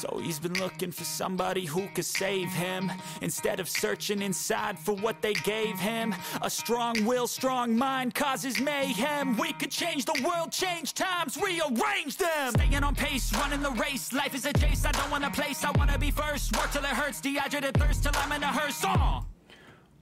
So he's been looking for somebody who could save him. Instead of searching inside for what they gave him A strong will, strong mind causes mayhem. We could change the world, change times, rearrange them. Staying on pace, running the race. Life is a chase, I don't want a place. I wanna be first, work till it hurts. Dehydrated thirst till I'm in a hearse, uh.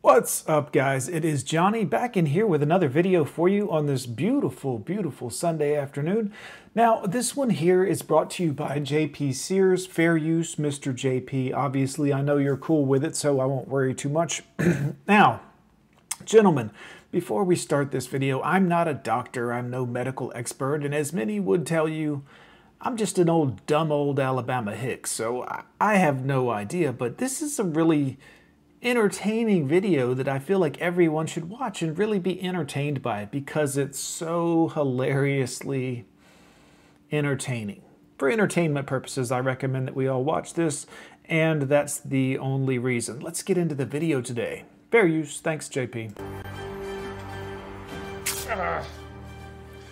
What's up guys? It is Johnny back in here with another video for you on this beautiful, beautiful Sunday afternoon. Now, this one here is brought to you by JP Sears, Fair Use, Mr. JP. Obviously, I know you're cool with it, so I won't worry too much. now, gentlemen, before we start this video, I'm not a doctor, I'm no medical expert, and as many would tell you, I'm just an old, dumb old Alabama hick, so I have no idea, but this is a really entertaining video that I feel like everyone should watch and really be entertained by because it's so hilariously entertaining. For entertainment purposes, I recommend that we all watch this, and that's the only reason. Let's get into the video today. Fair use. Thanks, JP. Uh,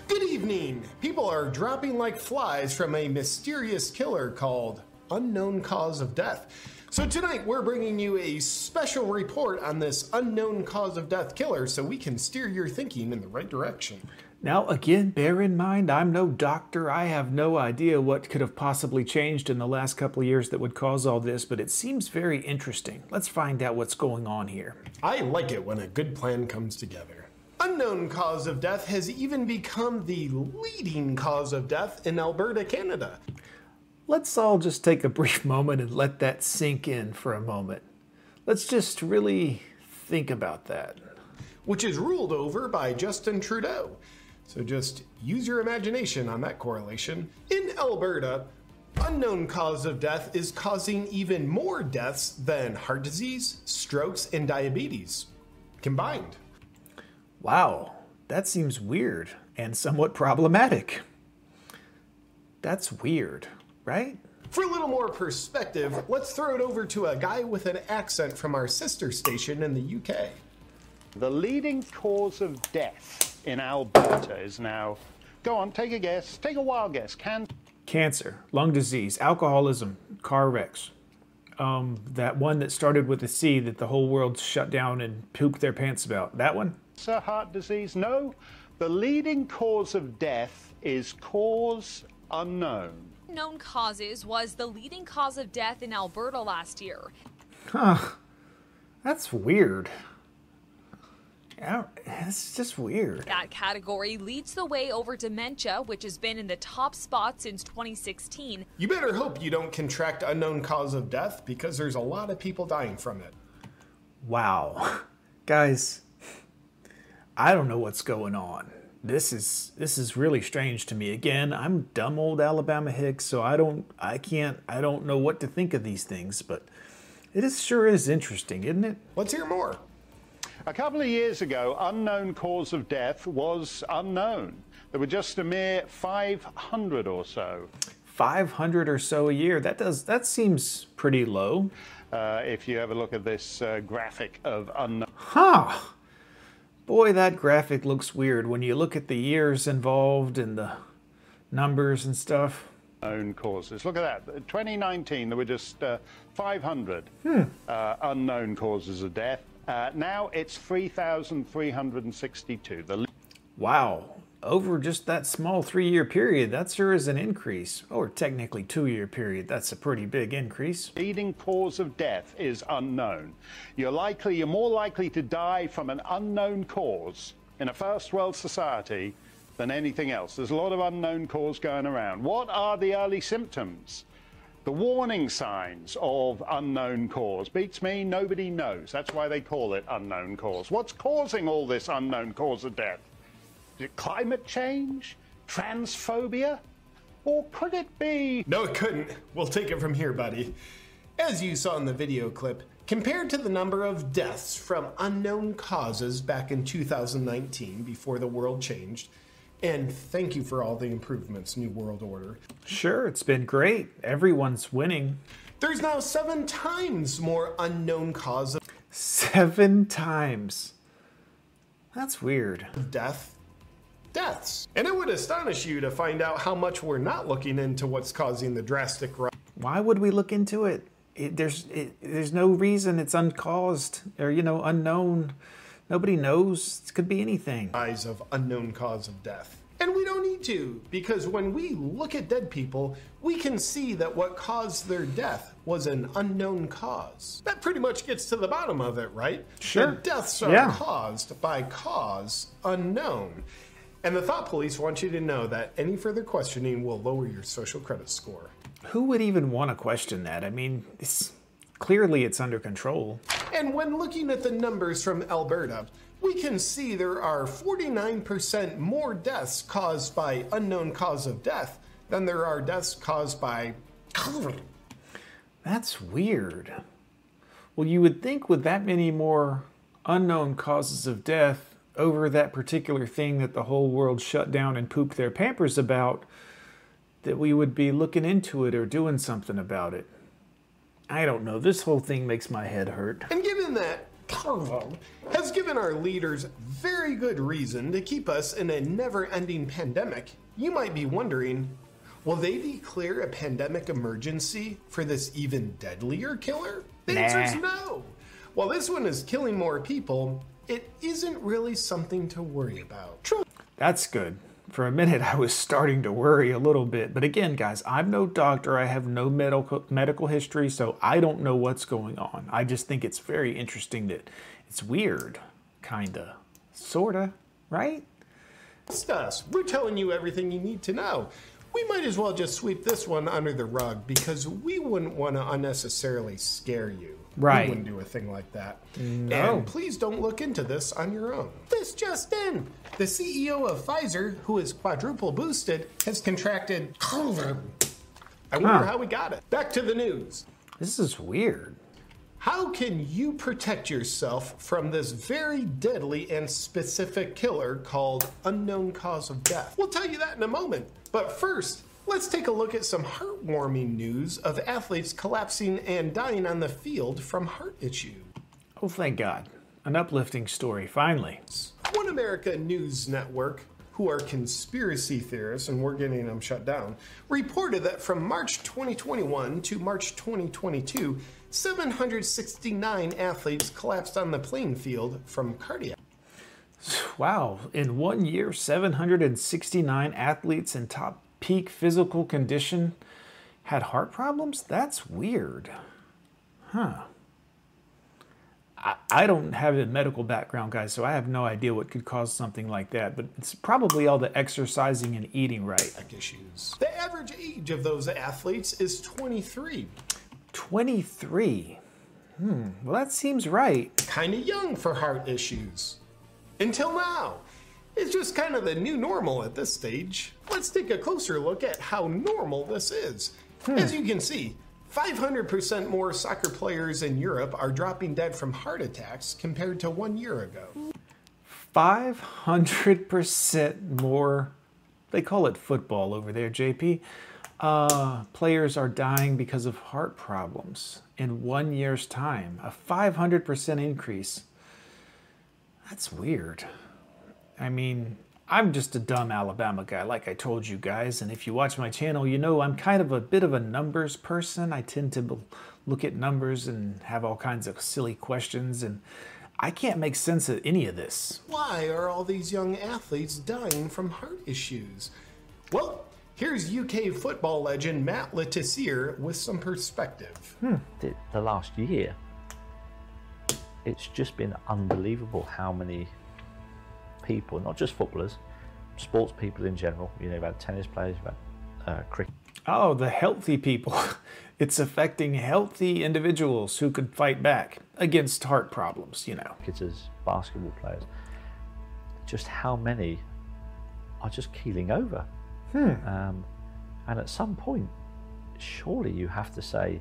good evening. People are dropping like flies from a mysterious killer called Unknown Cause of Death. So tonight we're bringing you a special report on this unknown cause of death killer so we can steer your thinking in the right direction. Now, again, bear in mind, I'm no doctor. I have no idea what could have possibly changed in the last couple of years that would cause all this, but it seems very interesting. Let's find out what's going on here. I like it when a good plan comes together. Unknown cause of death has even become the leading cause of death in Alberta, Canada. Let's all just take a brief moment and let that sink in for a moment. Let's just really think about that. Which is ruled over by Justin Trudeau. So just use your imagination on that correlation. In Alberta, unknown cause of death is causing even more deaths than heart disease, strokes, and diabetes combined. Wow, that seems weird and somewhat problematic. That's weird right? For a little more perspective, let's throw it over to a guy with an accent from our sister station in the UK. The leading cause of death in Alberta is now, go on, take a guess, take a wild guess. Can Cancer, lung disease, alcoholism, car wrecks. Um, that one that started with a C that the whole world shut down and pooped their pants about. That one? Sir, heart disease? No. The leading cause of death is cause unknown unknown causes was the leading cause of death in Alberta last year. Huh. That's weird. Yeah, it's just weird. That category leads the way over dementia, which has been in the top spot since 2016. You better hope you don't contract unknown cause of death because there's a lot of people dying from it. Wow. Guys, I don't know what's going on this is this is really strange to me. Again, I'm dumb old Alabama Hicks, so I don't I can't I don't know what to think of these things, but it is sure is interesting, isn't it? Let's hear more. A couple of years ago, unknown cause of death was unknown. There were just a mere 500 or so. 500 or so a year. That does that seems pretty low. Uh, if you have a look at this uh, graphic of unknown. Huh. Boy, that graphic looks weird when you look at the years involved and the numbers and stuff. Unknown causes. Look at that. 2019, there were just uh, 500 hmm. uh, unknown causes of death. Uh, now it's 3,362. The wow over just that small three year period, that sure is an increase. Or technically two year period, that's a pretty big increase. Leading cause of death is unknown. You're likely, you're more likely to die from an unknown cause in a first world society than anything else. There's a lot of unknown cause going around. What are the early symptoms? The warning signs of unknown cause. Beats me, nobody knows. That's why they call it unknown cause. What's causing all this unknown cause of death? Climate change? Transphobia? Or could it be? No, it couldn't. We'll take it from here, buddy. As you saw in the video clip, compared to the number of deaths from unknown causes back in 2019 before the world changed, and thank you for all the improvements, New World Order. Sure, it's been great. Everyone's winning. There's now seven times more unknown causes. Seven times. That's weird. Death deaths. And it would astonish you to find out how much we're not looking into what's causing the drastic rise. Why would we look into it? it there's it, there's no reason. It's uncaused or you know unknown. Nobody knows. It could be anything. Eyes of unknown cause of death. And we don't need to, because when we look at dead people, we can see that what caused their death was an unknown cause. That pretty much gets to the bottom of it, right? Sure. The deaths are Yeah. caused by cause unknown. And the Thought Police want you to know that any further questioning will lower your social credit score. Who would even want to question that? I mean, it's clearly it's under control. And when looking at the numbers from Alberta, we can see there are 49% more deaths caused by unknown cause of death than there are deaths caused by COVID. That's weird. Well, you would think with that many more unknown causes of death over that particular thing that the whole world shut down and pooped their pampers about, that we would be looking into it or doing something about it. I don't know. This whole thing makes my head hurt. And given that Carvo has given our leaders very good reason to keep us in a never ending pandemic, you might be wondering will they declare a pandemic emergency for this even deadlier killer? The Nah. answer is no. While this one is killing more people, it isn't really something to worry about. True. That's good. For a minute, I was starting to worry a little bit. But again, guys, I'm no doctor. I have no medical medical history, so I don't know what's going on. I just think it's very interesting that it's weird, kinda, sorta, right? It's us. We're telling you everything you need to know. We might as well just sweep this one under the rug because we wouldn't want to unnecessarily scare you. Right. We wouldn't do a thing like that. No. And please don't look into this on your own. This just in. The CEO of Pfizer, who is quadruple boosted, has contracted COVID. I wonder Huh. how we got it. Back to the news. This is weird. How can you protect yourself from this very deadly and specific killer called unknown cause of death? We'll tell you that in a moment. But first, let's take a look at some heartwarming news of athletes collapsing and dying on the field from heart issues. Oh, thank God. An uplifting story, finally. One America News Network, who are conspiracy theorists, and we're getting them shut down, reported that from March 2021 to March 2022, 769 athletes collapsed on the playing field from cardiac. Wow, in one year, 769 athletes in top peak physical condition had heart problems? That's weird. Huh. I, I don't have a medical background, guys, so I have no idea what could cause something like that, but it's probably all the exercising and eating right. issues. The average age of those athletes is 23. 23. Hmm, well, that seems right. Kind of young for heart issues. Until now. It's just kind of the new normal at this stage. Let's take a closer look at how normal this is. As you can see, 500% more soccer players in Europe are dropping dead from heart attacks compared to one year ago. 500% more, they call it football over there, JP. Uh, players are dying because of heart problems in one year's time. A 500% increase. That's weird. I mean, I'm just a dumb Alabama guy, like I told you guys. And if you watch my channel, you know I'm kind of a bit of a numbers person. I tend to look at numbers and have all kinds of silly questions. And I can't make sense of any of this. Why are all these young athletes dying from heart issues? Well, here's UK football legend Matt Le Tissier with some perspective. Hmm, the, the last year, it's just been unbelievable how many people, not just footballers, sports people in general. You know, you've had tennis players, you've had uh, cricket Oh, the healthy people. It's affecting healthy individuals who could fight back against heart problems, you know. cricketers, basketball players. Just how many are just keeling over? Um, and at some point, surely you have to say,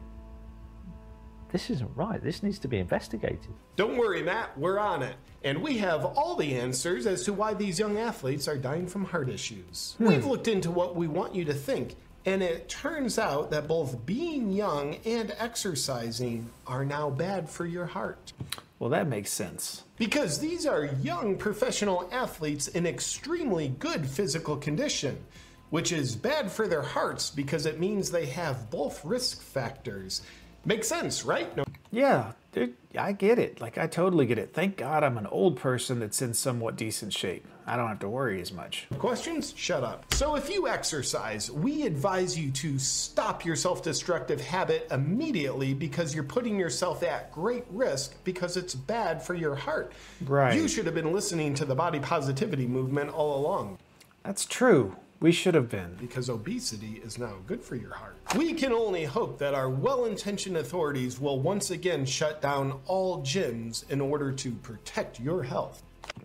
this isn't right. This needs to be investigated. Don't worry, Matt, we're on it. And we have all the answers as to why these young athletes are dying from heart issues. Hmm. We've looked into what we want you to think, and it turns out that both being young and exercising are now bad for your heart. Well, that makes sense. Because these are young professional athletes in extremely good physical condition. which is bad for their hearts because it means they have both risk factors. Makes sense, right? No Yeah, dude, I get it. Like, I totally get it. Thank God I'm an old person that's in somewhat decent shape. I don't have to worry as much. questions? Shut up. So, if you exercise, we advise you to stop your self destructive habit immediately because you're putting yourself at great risk because it's bad for your heart. Right. You should have been listening to the body positivity movement all along That's true. We should have been. because obesity is now good for your heart. We can only hope that our well intentioned authorities will once again shut down all gyms in order to protect your health.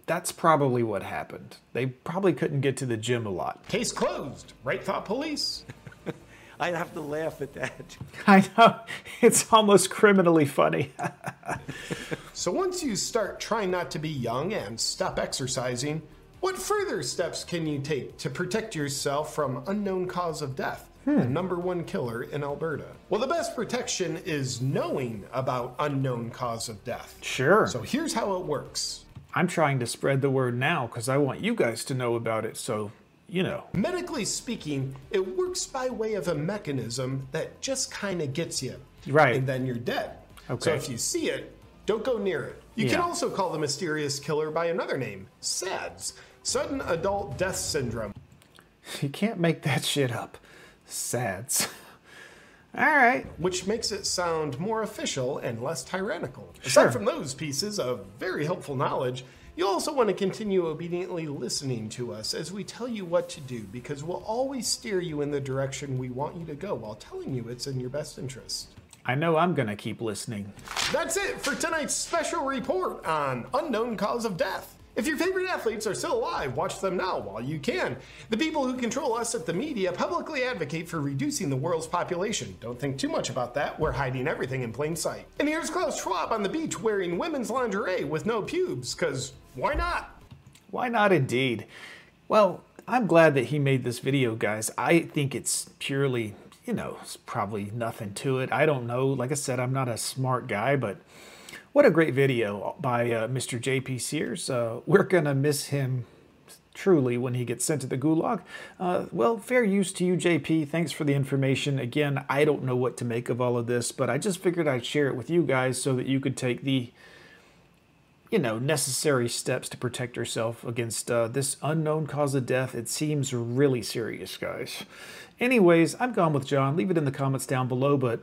That's probably what happened. They probably couldn't get to the gym a lot. Case closed. Right thought police. I'd have to laugh at that. I know. It's almost criminally funny. So once you start trying not to be young and stop exercising, what further steps can you take to protect yourself from unknown cause of death? The hmm. number one killer in Alberta. Well, the best protection is knowing about unknown cause of death. Sure. So here's how it works. I'm trying to spread the word now because I want you guys to know about it. So, you know. Medically speaking, it works by way of a mechanism that just kind of gets you. Right. And then you're dead. Okay. So if you see it, don't go near it. You can also call the mysterious killer by another name SADS, Sudden Adult Death Syndrome. You can't make that shit up. Sads. All right. which makes it sound more official and less tyrannical. Sure. Aside from those pieces of very helpful knowledge, you also want to continue obediently listening to us as we tell you what to do because we'll always steer you in the direction we want you to go while telling you it's in your best interest. I know I'm going to keep listening. That's it for tonight's special report on unknown cause of death. If your favorite athletes are still alive, watch them now while you can. The people who control us at the media publicly advocate for reducing the world's population. Don't think too much about that. We're hiding everything in plain sight. And here's Klaus Schwab on the beach wearing women's lingerie with no pubes, because why not? Why not indeed? Well, I'm glad that he made this video, guys. I think it's purely, you know, it's probably nothing to it. I don't know. Like I said, I'm not a smart guy, but what a great video by uh, Mr. JP Sears. Uh, we're going to miss him truly when he gets sent to the gulag. Uh, well, fair use to you, JP. Thanks for the information. Again, I don't know what to make of all of this, but I just figured I'd share it with you guys so that you could take the you know, necessary steps to protect yourself against uh, this unknown cause of death. It seems really serious, guys. Anyways, I'm gone with John. Leave it in the comments down below, but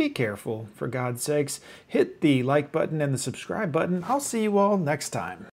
be careful, for God's sakes. Hit the like button and the subscribe button. I'll see you all next time.